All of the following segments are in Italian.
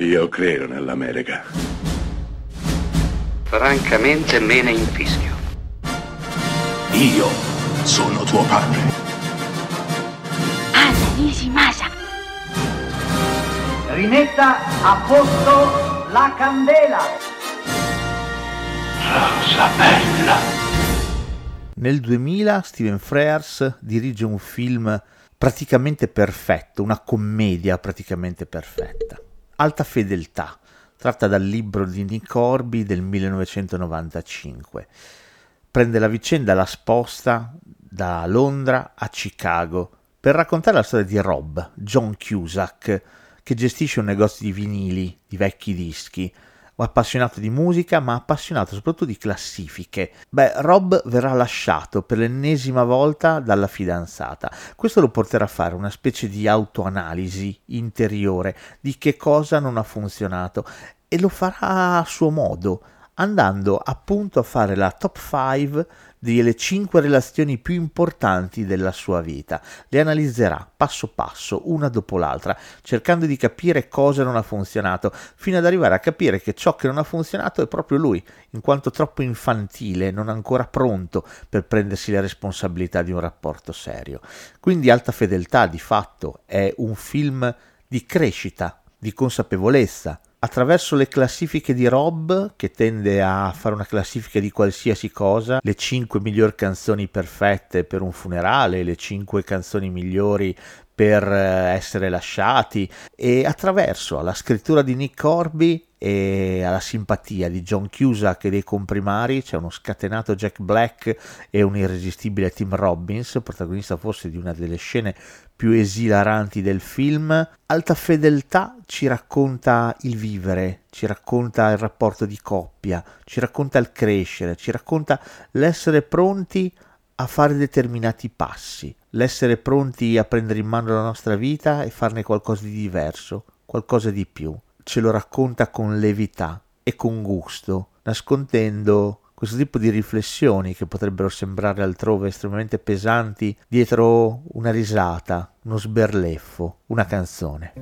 Io credo nell'America. Francamente me ne infischio. Io sono tuo padre. Anna Nishimasa. Rimetta a posto la candela. Rosa bella. Nel 2000 Steven Frears dirige un film praticamente perfetto, una commedia praticamente perfetta. Alta fedeltà, tratta dal libro di Nick Horby del 1995. Prende la vicenda, la sposta da Londra a Chicago per raccontare la storia di Rob, John Cusack, che gestisce un negozio di vinili, di vecchi dischi, appassionato di musica, ma appassionato soprattutto di classifiche. Beh, Rob verrà lasciato per l'ennesima volta dalla fidanzata. Questo lo porterà a fare una specie di autoanalisi interiore di che cosa non ha funzionato e lo farà a suo modo, andando appunto a fare la top 5 delle cinque relazioni più importanti della sua vita. Le analizzerà passo passo, una dopo l'altra, cercando di capire cosa non ha funzionato, fino ad arrivare a capire che ciò che non ha funzionato è proprio lui, in quanto troppo infantile, non ancora pronto per prendersi la responsabilità di un rapporto serio. Quindi Alta Fedeltà di fatto è un film di crescita, di consapevolezza, attraverso le classifiche di Rob, che tende a fare una classifica di qualsiasi cosa, le 5 migliori canzoni perfette per un funerale, le 5 canzoni migliori per eh, essere lasciati e attraverso la scrittura di Nick Corby e alla simpatia di John Cusack e dei comprimari c'è uno scatenato Jack Black e un irresistibile Tim Robbins, protagonista forse di una delle scene più esilaranti del film. Alta fedeltà ci racconta il vivere, ci racconta il rapporto di coppia, ci racconta il crescere, ci racconta l'essere pronti a fare determinati passi, l'essere pronti a prendere in mano la nostra vita e farne qualcosa di diverso, qualcosa di più ce lo racconta con levità e con gusto, nascondendo questo tipo di riflessioni che potrebbero sembrare altrove estremamente pesanti dietro una risata, uno sberleffo, una canzone.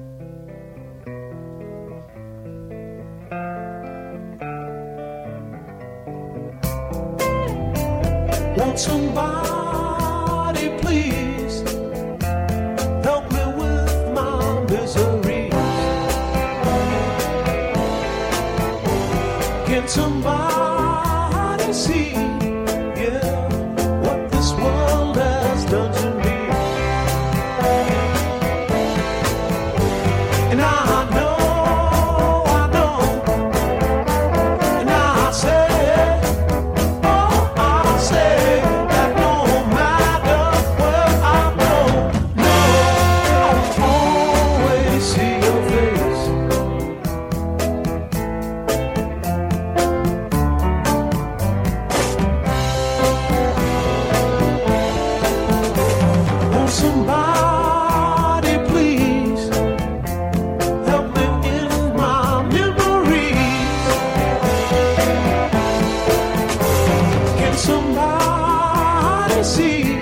Want somebody please see